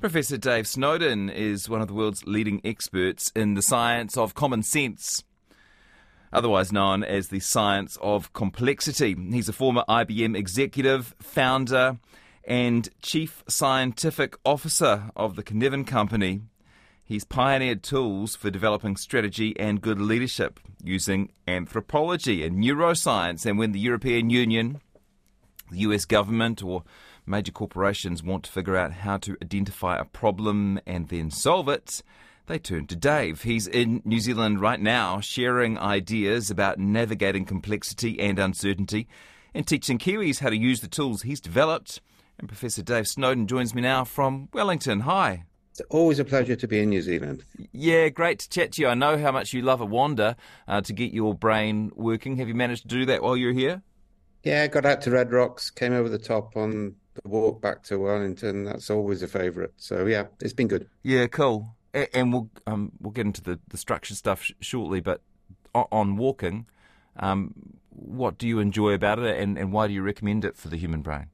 Professor Dave Snowden is one of the world's leading experts in the science of common sense, otherwise known as the science of complexity. He's a former IBM executive, founder, and chief scientific officer of the Cynefin Company. He's pioneered tools for developing strategy and good leadership using anthropology and neuroscience. And when the European Union, the US government, or major corporations want to figure out how to identify a problem and then solve it, they turn to Dave. He's in New Zealand right now, sharing ideas about navigating complexity and uncertainty and teaching Kiwis how to use the tools he's developed. And Professor Dave Snowden joins me now from Wellington. Hi. It's always a pleasure to be in New Zealand. Yeah, great to chat to you. I know how much you love a wander uh, to get your brain working. Have you managed to do that while you're here? Yeah, got out to Red Rocks, came over the top on the walk back to Wellington. That's always a favourite. So yeah, it's been good. Yeah, cool. And we'll um, we'll get into the, the structured stuff sh- shortly. But on walking, um, what do you enjoy about it, and, and why do you recommend it for the human brain?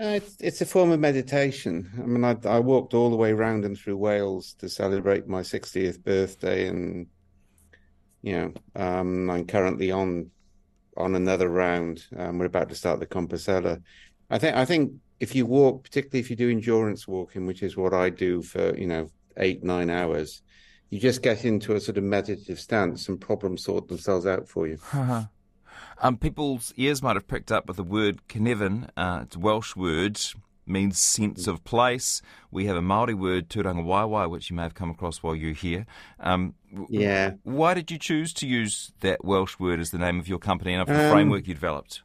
Uh, it's it's a form of meditation. I mean, I, I walked all the way around and through Wales to celebrate my 60th birthday, and you know, um, I'm currently on on another round. Um, we're about to start the Compostela. I think I think if you walk, particularly if you do endurance walking, which is what I do for you know eight nine hours, you just get into a sort of meditative stance, and problems sort themselves out for you. Uh-huh. Um, people's ears might have picked up with the word Cynefin. Uh, it's a Welsh word, means sense of place. We have a Maori word, tūrangawaewae, which you may have come across while you're here. Um, yeah. Why did you choose to use that Welsh word as the name of your company and of the um, framework you developed?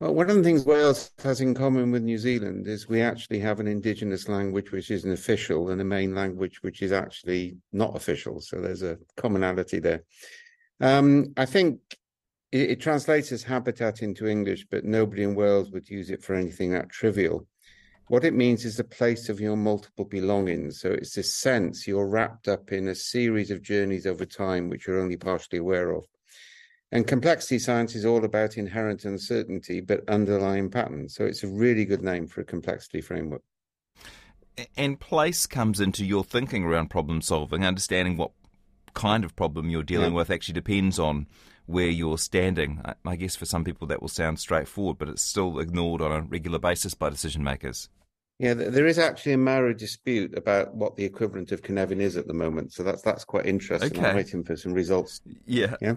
Well, one of the things Wales has in common with New Zealand is we actually have an indigenous language which is an official and a main language which is actually not official. So there's a commonality there. Um, I think it, it, translates as habitat into English, but nobody in Wales would use it for anything that trivial. What it means is the place of your multiple belongings. So it's this sense you're wrapped up in a series of journeys over time, which you're only partially aware of. And complexity science is all about inherent uncertainty, but underlying patterns. So it's a really good name for a complexity framework. And place comes into your thinking around problem solving, understanding what kind of problem you're dealing yeah. with actually depends on where you're standing. I guess for some people that will sound straightforward, but it's still ignored on a regular basis by decision makers. Yeah, there is actually a Maori dispute about what the equivalent of Cynefin is at the moment. So that's that's quite interesting. Okay. I'm waiting for some results. Yeah. Yeah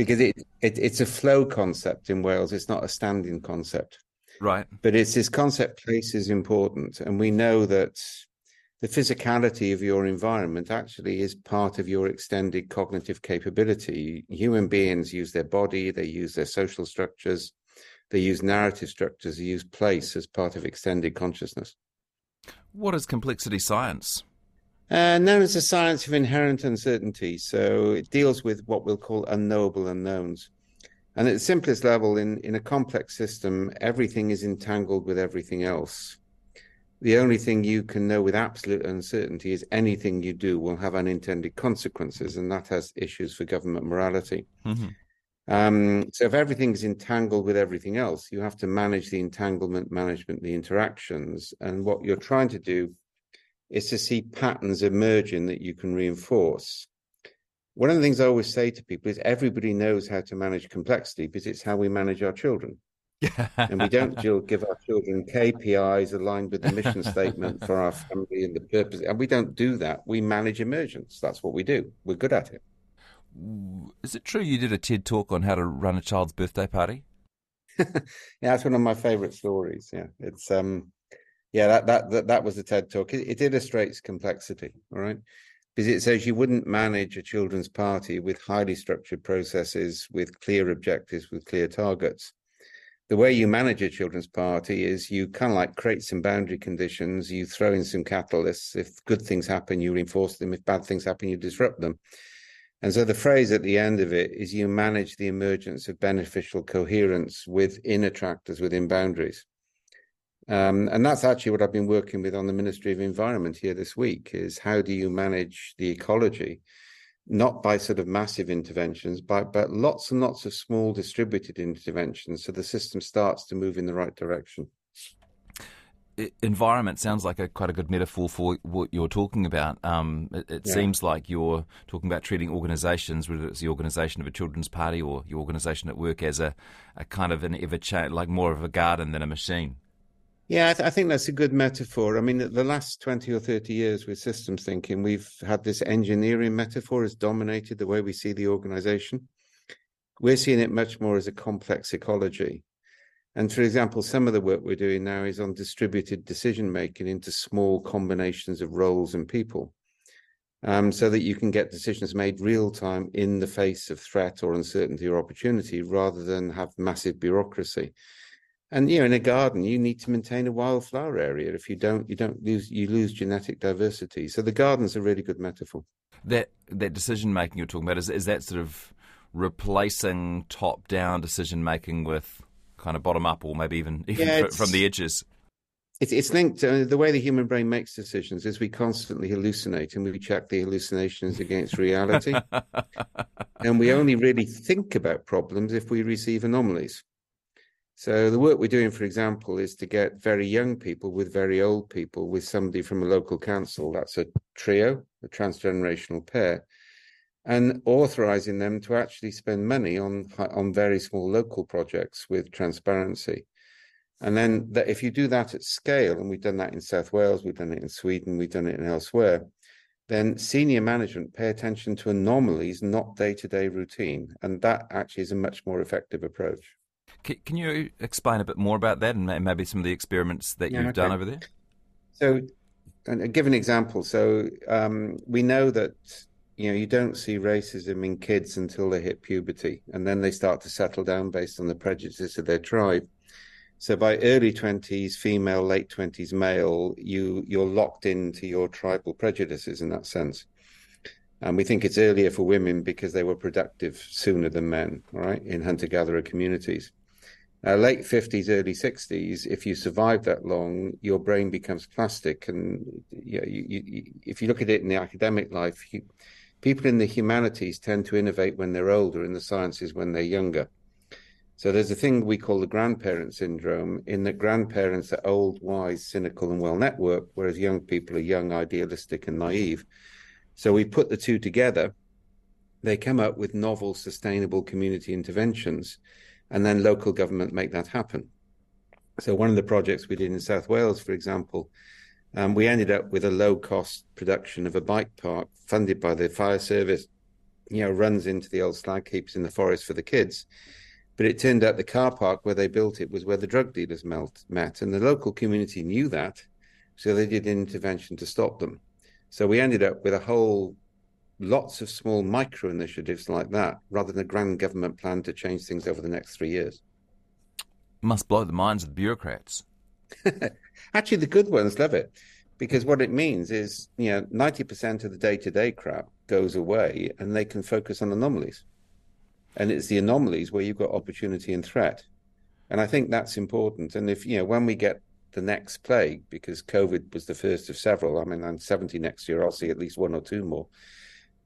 because it, it it's a flow concept in Wales. It's not a standing concept. Right. But it's this concept place is important. And we know that the physicality of your environment actually is part of your extended cognitive capability. Human beings use their body, they use their social structures, they use narrative structures, they use place as part of extended consciousness. What is complexity science? Uh, known as the science of inherent uncertainty. So it deals with what we'll call unknowable unknowns. And at the simplest level, in, in a complex system, everything is entangled with everything else. The only thing you can know with absolute uncertainty is anything you do will have unintended consequences, and that has issues for government morality. Mm-hmm. Um, so if everything is entangled with everything else, you have to manage the entanglement, management, the interactions. And what you're trying to do is to see patterns emerging that you can reinforce. One of the things I always say to people is everybody knows how to manage complexity because it's how we manage our children. and we don't give our children KPIs aligned with the mission statement for our family and the purpose. And we don't do that. We manage emergence. That's what we do. We're good at it. Is it true you did a TED talk on how to run a child's birthday party? yeah, that's one of my favorite stories. Yeah, it's um, yeah, that that that, that was the TED talk. It, it illustrates complexity, all right, because it says you wouldn't manage a children's party with highly structured processes, with clear objectives, with clear targets. The way you manage a children's party is you kind of like create some boundary conditions, you throw in some catalysts. If good things happen, you reinforce them. If bad things happen, you disrupt them. And so the phrase at the end of it is you manage the emergence of beneficial coherence within attractors, within boundaries. Um, and that's actually what I've been working with on the Ministry of Environment here this week is how do you manage the ecology, not by sort of massive interventions, but, but lots and lots of small distributed interventions so the system starts to move in the right direction. environment sounds like a quite a good metaphor for what you're talking about. Um, it, it yeah. seems like you're talking about treating organisations, whether it's the organisation of a children's party or your organisation at work, as a, a kind of an ever change, like more of a garden than a machine. Yeah, I, th- I, think that's a good metaphor. I mean, the last 20 or 30 years with systems thinking, we've had this engineering metaphor has dominated the way we see the organization. We're seeing it much more as a complex ecology. And for example, some of the work we're doing now is on distributed decision making into small combinations of roles and people. Um, so that you can get decisions made real time in the face of threat or uncertainty or opportunity rather than have massive bureaucracy. And you know, in a garden, you need to maintain a wildflower area. If you don't, you don't lose you lose genetic diversity. So the garden's a really good metaphor. That that decision making you're talking about is is that sort of replacing top down decision making with kind of bottom up, or maybe even even yeah, from the edges. It's it's linked to uh, the way the human brain makes decisions. Is we constantly hallucinate, and we check the hallucinations against reality, and we only really think about problems if we receive anomalies. So the work we're doing, for example, is to get very young people with very old people with somebody from a local council. That's a trio, a transgenerational pair, and authorizing them to actually spend money on on very small local projects with transparency. And then that if you do that at scale, and we've done that in South Wales, we've done it in Sweden, we've done it elsewhere, then senior management pay attention to anomalies, not day-to-day routine. And that actually is a much more effective approach. Can you explain a bit more about that and maybe some of the experiments that yeah, you've okay. done over there? So, and give an example. So, um, we know that you know you don't see racism in kids until they hit puberty, and then they start to settle down based on the prejudices of their tribe. So, by early twenties, female, late twenties, male, you you're locked into your tribal prejudices in that sense. And we think it's earlier for women because they were productive sooner than men, right, in hunter gatherer communities. Late 50s, early 60s, if you survive that long, your brain becomes plastic. And you, know, you, you, if you look at it in the academic life, people in the humanities tend to innovate when they're older, in the sciences when they're younger. So there's a thing we call the grandparent syndrome, in that grandparents are old, wise, cynical, and well networked, whereas young people are young, idealistic, and naive. So we put the two together. They come up with novel, sustainable community interventions and then local government make that happen. So one of the projects we did in South Wales, for example, um, we ended up with a low cost production of a bike park funded by the fire service, you know, runs into the old slag heaps in the forest for the kids. But it turned out the car park where they built it was where the drug dealers melt, met. And the local community knew that. So they did an intervention to stop them. So we ended up with a whole lots of small micro initiatives like that rather than a grand government plan to change things over the next three years. Must blow the minds of the bureaucrats. Actually, the good ones love it because what it means is, you know, 90% of the day to day crap goes away and they can focus on anomalies. And it's the anomalies where you've got opportunity and threat. And I think that's important. And if, you know, when we get the next plague, because COVID was the first of several, I mean, I'm 70 next year, I'll see at least one or two more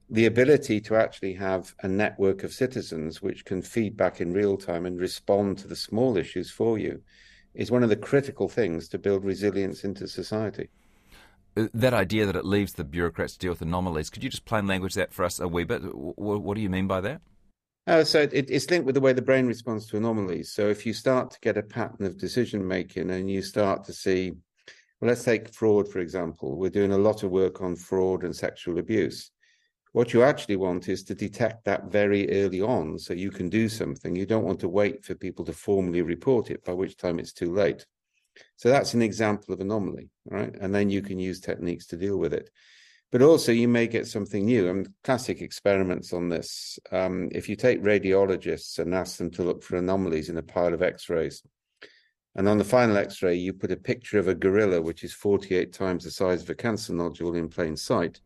the ability to actually have a network of citizens which can feed back in real time and respond to the small issues for you is one of the critical things to build resilience into society. Uh, that idea that it leaves the bureaucrats to deal with anomalies, could you just plain language that for us a wee bit? What, what do you mean by that? Uh, so it, it's linked with the way the brain responds to anomalies. So if you start to get a pattern of decision making and you start to see, well, let's take fraud, for example. We're doing a lot of work on fraud and sexual abuse. What you actually want is to detect that very early on so you can do something. You don't want to wait for people to formally report it, by which time it's too late. So that's an example of anomaly, right? And then you can use techniques to deal with it. But also, you may get something new. And classic experiments on this. Um, if you take radiologists and ask them to look for anomalies in a pile of X-rays, and on the final X-ray, you put a picture of a gorilla, which is 48 times the size of a cancer nodule in plain sight.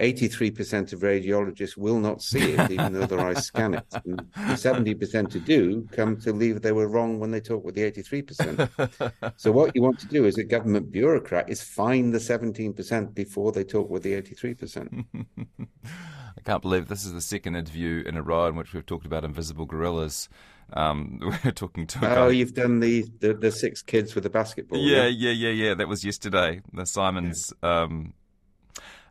83% of radiologists will not see it, even though their eyes scan it. And the 70% who do come to believe they were wrong when they talk with the 83%. so, what you want to do as a government bureaucrat is find the 17% before they talk with the 83%. I can't believe this is the second interview in a row in which we've talked about invisible gorillas. Um, we're talking to. oh, guy. you've done the, the, the six kids with the basketball. Yeah, yeah, yeah, yeah. yeah. That was yesterday. The Simons. Yeah. Um,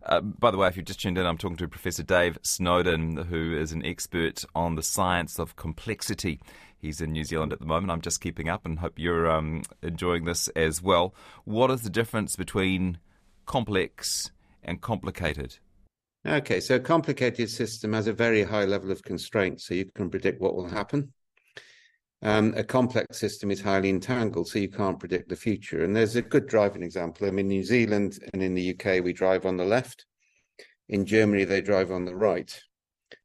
uh, by the way, if you've just tuned in, I'm talking to Professor Dave Snowden, who is an expert on the science of complexity. He's in New Zealand at the moment. I'm just keeping up and hope you're um, enjoying this as well. What is the difference between complex and complicated? Okay, so a complicated system has a very high level of constraint, so you can predict what will happen. Um, a complex system is highly entangled, so you can't predict the future. And there's a good driving example. I mean, New Zealand and in the UK, we drive on the left. In Germany, they drive on the right.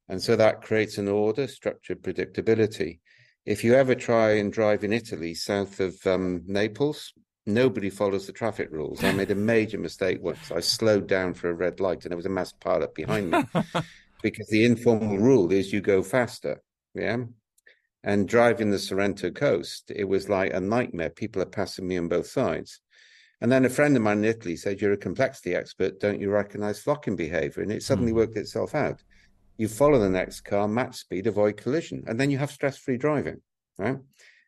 And so that creates an order, structured predictability. If you ever try and drive in Italy, south of um, Naples, nobody follows the traffic rules. I made a major mistake once. I slowed down for a red light and there was a mass pilot behind me because the informal rule is you go faster. Yeah. And driving the Sorrento coast, it was like a nightmare. People are passing me on both sides. And then a friend of mine in Italy said, You're a complexity expert. Don't you recognize flocking behavior? And it suddenly mm. worked itself out. You follow the next car, match speed, avoid collision, and then you have stress free driving. Right.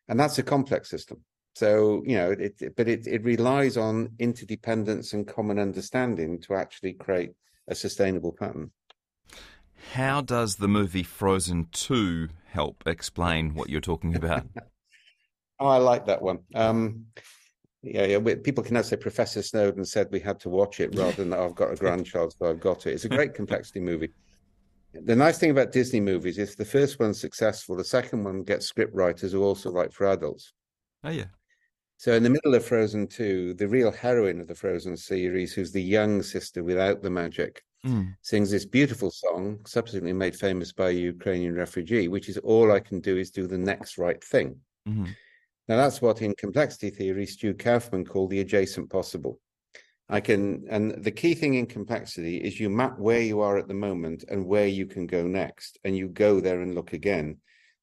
And that's a complex system. So you know, it, it, but it it relies on interdependence and common understanding to actually create a sustainable pattern. How does the movie Frozen Two help explain what you're talking about? oh, I like that one. Um, yeah, yeah. We, people can now say Professor Snowden said we had to watch it rather than I've got a grandchild, so I've got it. It's a great complexity movie. The nice thing about Disney movies is the first one's successful, the second one gets script writers who also write for adults. Oh yeah. So in the middle of Frozen 2, the real heroine of the Frozen series, who's the young sister without the magic, mm. sings this beautiful song, subsequently made famous by a Ukrainian refugee, which is all I can do is do the next right thing. Mm-hmm. Now that's what in complexity theory Stu Kauffman called the adjacent possible. I can, and the key thing in complexity is you map where you are at the moment and where you can go next, and you go there and look again.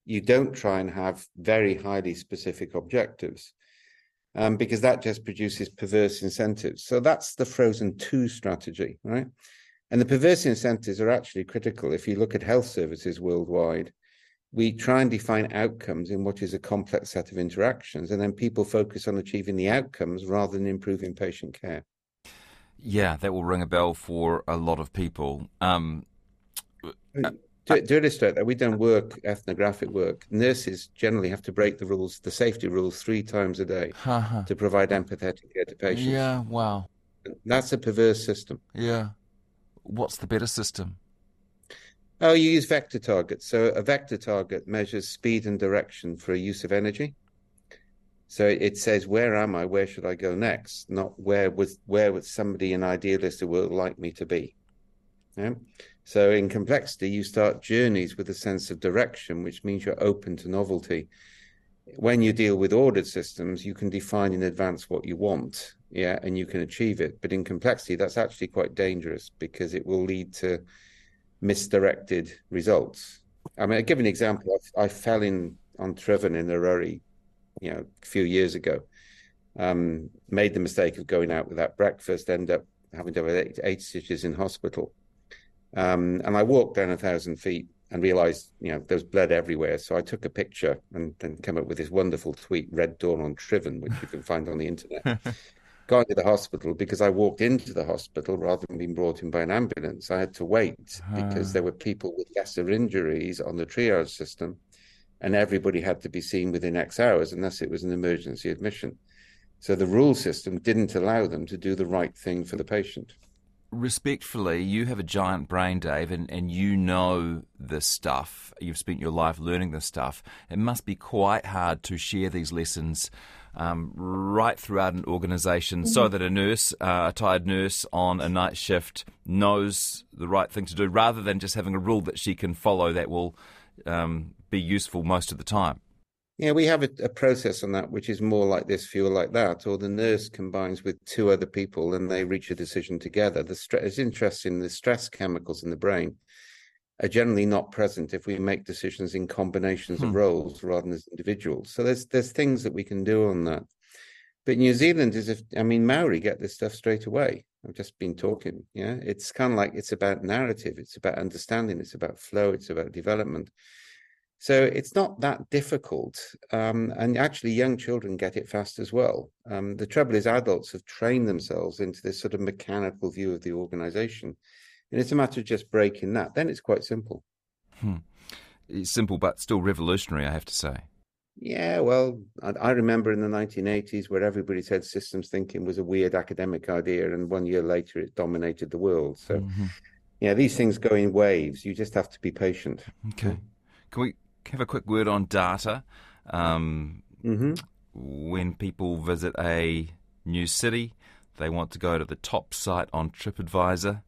You don't try and have very highly specific objectives um, because that just produces perverse incentives. So that's the frozen two strategy, right? And the perverse incentives are actually critical. If you look at health services worldwide, we try and define outcomes in what is a complex set of interactions, and then people focus on achieving the outcomes rather than improving patient care. Yeah, that will ring a bell for a lot of people. Um, to, to, illustrate that, we don't work ethnographic work. Nurses generally have to break the rules, the safety rules, three times a day uh-huh. to provide empathetic care to patients. Yeah, wow. That's a perverse system. Yeah. What's the better system? Oh, you use vector targets. So a vector target measures speed and direction for a use of energy. So it says, where am I? Where should I go next? Not where was where would somebody, an idealist, would like me to be. Yeah? So in complexity, you start journeys with a sense of direction, which means you're open to novelty. When you deal with ordered systems, you can define in advance what you want, yeah, and you can achieve it. But in complexity, that's actually quite dangerous because it will lead to misdirected results. I mean, I give an example. I, I fell in on Tryfan in Eryri, you know, a few years ago. Um, made the mistake of going out without breakfast, end up having to have eight, eight stitches in hospital. Um, and I walked down a thousand feet and realized, you know, there was blood everywhere. So I took a picture and then came up with this wonderful tweet, Red Dawn on Tryfan, which you can find on the internet. Got to the hospital because I walked into the hospital rather than being brought in by an ambulance. I had to wait ah. because there were people with lesser injuries on the triage system, and everybody had to be seen within X hours unless it was an emergency admission. So the rule system didn't allow them to do the right thing for the patient respectfully, you have a giant brain, Dave, and, and you know this stuff. You've spent your life learning this stuff. It must be quite hard to share these lessons um, right throughout an organization mm-hmm. so that a nurse, uh, a tired nurse on a night shift, knows the right thing to do rather than just having a rule that she can follow that will um, be useful most of the time. Yeah, we have a, a, process on that which is more like this, fewer like that, or the nurse combines with two other people and they reach a decision together. The stress it's interesting. The stress chemicals in the brain are generally not present if we make decisions in combinations hmm. of roles rather than as individuals. So there's there's things that we can do on that. But New Zealand is, if I mean, Maori get this stuff straight away. I've just been talking. Yeah, it's kind of like it's about narrative, it's about understanding, it's about flow, it's about development. So it's not that difficult, um, and actually, young children get it fast as well. Um, the trouble is, adults have trained themselves into this sort of mechanical view of the organization, and it's a matter of just breaking that. Then it's quite simple. Hmm. It's simple, but still revolutionary, I have to say. Yeah, well, I, I, remember in the 1980s where everybody said systems thinking was a weird academic idea, and one year later it dominated the world. So, mm-hmm. yeah, these things go in waves. You just have to be patient. Okay. Can we have a quick word on data? Um, mm-hmm. When people visit a new city, they want to go to the top site on TripAdvisor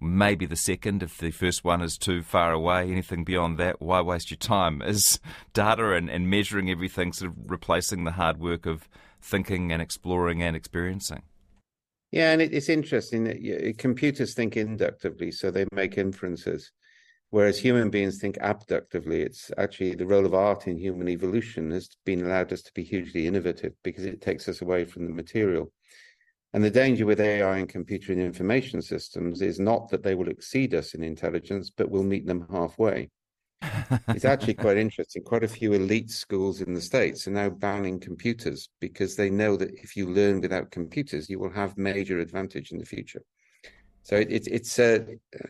maybe the second if the first one is too far away. Anything beyond that, why waste your time? Is data and, and measuring everything sort of replacing the hard work of thinking and exploring and experiencing? Yeah, and it, it's interesting that computers think inductively, so they make inferences, whereas human beings think abductively. It's actually the role of art in human evolution has been allowed us to be hugely innovative because it takes us away from the material. And the danger with AI and computer and information systems is not that they will exceed us in intelligence, but we'll meet them halfway. it's actually quite interesting. Quite a few elite schools in the States are now banning computers because they know that if you learn without computers, you will have major advantage in the future. So it, it, it's, uh,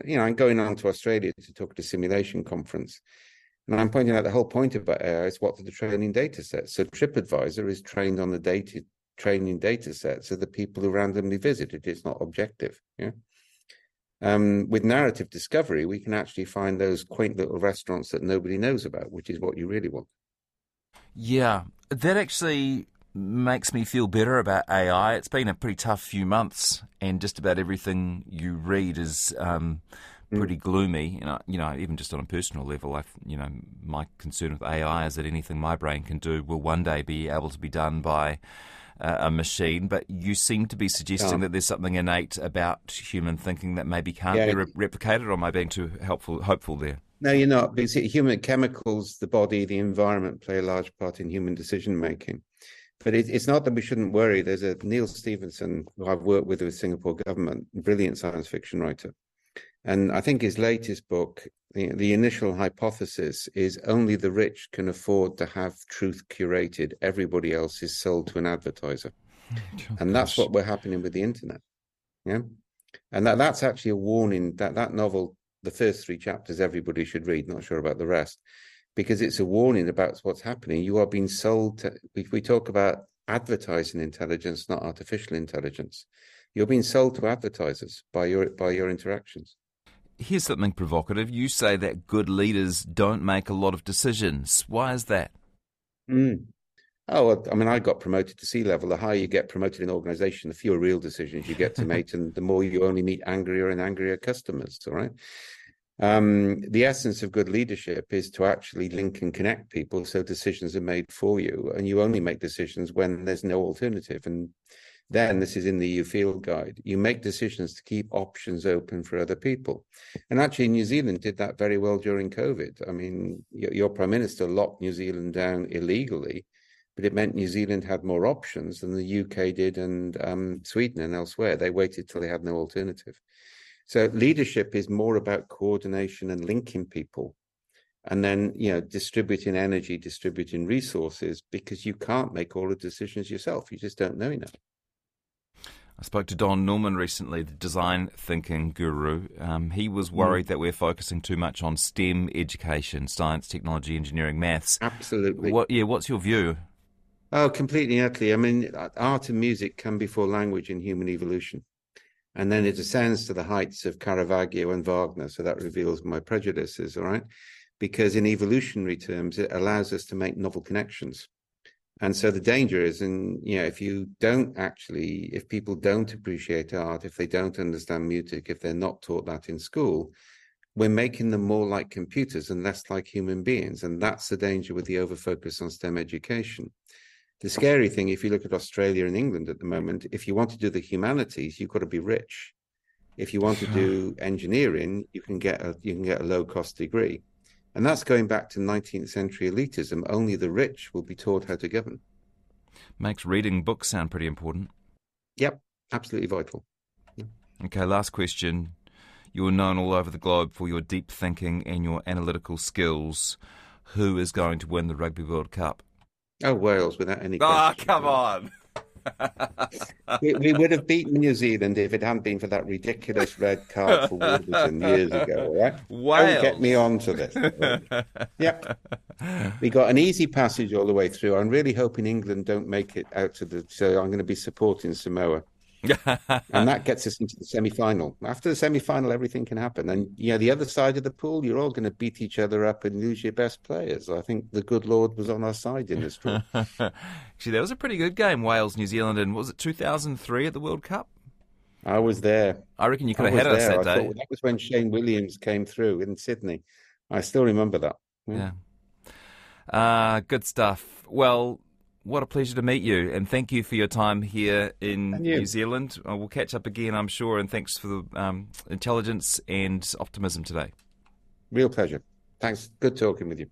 you know, I'm going on to Australia to talk at a simulation conference. And I'm pointing out the whole point about AI is what are the training data sets. So TripAdvisor is trained on the data training data sets of the people who randomly visited. It's not objective. Yeah. Um, with narrative discovery, we can actually find those quaint little restaurants that nobody knows about, which is what you really want. Yeah, that actually makes me feel better about AI. It's been a pretty tough few months, and just about everything you read is um, pretty mm. gloomy. You know, you know, even just on a personal level, I, you know, my concern with AI is that anything my brain can do will one day be able to be done by uh, a machine, but you seem to be suggesting that there's something innate about human thinking that maybe can't yeah. be re- replicated, or am I being too helpful, hopeful there? No, you're not. Because human chemicals, the body, the environment play a large part in human decision making. But it, it's not that we shouldn't worry. There's a Neal Stephenson who I've worked with with Singapore government, brilliant science fiction writer. And I think his latest book, the, the initial hypothesis is only the rich can afford to have truth curated. Everybody else is sold to an advertiser. Oh, and that's what we're happening with the internet. Yeah. And that, that's actually a warning that that novel, the first three chapters, everybody should read. Not sure about the rest, because it's a warning about what's happening. You are being sold to, we, we talk about advertising intelligence, not artificial intelligence. You're being sold to advertisers by your by your interactions. Here's something provocative. You say that good leaders don't make a lot of decisions. Why is that? Mm. Oh, well, I mean, I got promoted to C level. The higher you get promoted in organization, the fewer real decisions you get to make, and the more you only meet angrier and angrier customers. All right. Um, the essence of good leadership is to actually link and connect people so decisions are made for you, and you only make decisions when there's no alternative. And then this is in the EU field guide. You make decisions to keep options open for other people. And actually, New Zealand did that very well during COVID. I mean, your, your prime minister locked New Zealand down illegally, but it meant New Zealand had more options than the UK did and um, Sweden and elsewhere. They waited till they had no alternative. So leadership is more about coordination and linking people and then you know distributing energy distributing resources because you can't make all the decisions yourself you just don't know enough I spoke to Don Norman recently, the design thinking guru. Um, he was worried mm. that we're focusing too much on STEM education, science, technology, engineering, maths. Absolutely. What, yeah, what's your view? Oh, completely, utterly. I mean, art and music come before language in human evolution. And then it ascends to the heights of Caravaggio and Wagner. So that reveals my prejudices, all right? Because in evolutionary terms, it allows us to make novel connections. And so the danger is, and you know, if you don't actually, if people don't appreciate art, if they don't understand music, if they're not taught that in school, we're making them more like computers and less like human beings. And that's the danger with the overfocus on STEM education. The scary thing, if you look at Australia and England at the moment, if you want to do the humanities, you've got to be rich. If you want to do engineering, you can get a you can get a low cost degree. And that's going back to 19th century elitism. Only the rich will be taught how to govern. Makes reading books sound pretty important. Yep, absolutely vital. Okay, last question. You're known all over the globe for your deep thinking and your analytical skills. Who is going to win the Rugby World Cup? Oh, Wales, without any Ah, question. come on. we, we would have beaten New Zealand if it hadn't been for that ridiculous red card for Warburton years ago, right? Wales. Don't get me on to this. yep. We got an easy passage all the way through. I'm really hoping England don't make it out to the. So I'm going to be supporting Samoa. and that gets us into the semi-final. After the semi-final, everything can happen. And you know, the other side of the pool, you're all going to beat each other up and lose your best players. I think the good Lord was on our side in this draw. Actually, that was a pretty good game, Wales, New Zealand, and was it 2003 at the World Cup? I was there. I reckon you could I have had us that I day. thought that was when Shane Williams came through in Sydney. I still remember that. Yeah. Uh, good stuff. Well, what a pleasure to meet you, and thank you for your time here in New Zealand. Uh, we'll catch up again, I'm sure, and thanks for the um, intelligence and optimism today. Real pleasure. Thanks. Good talking with you.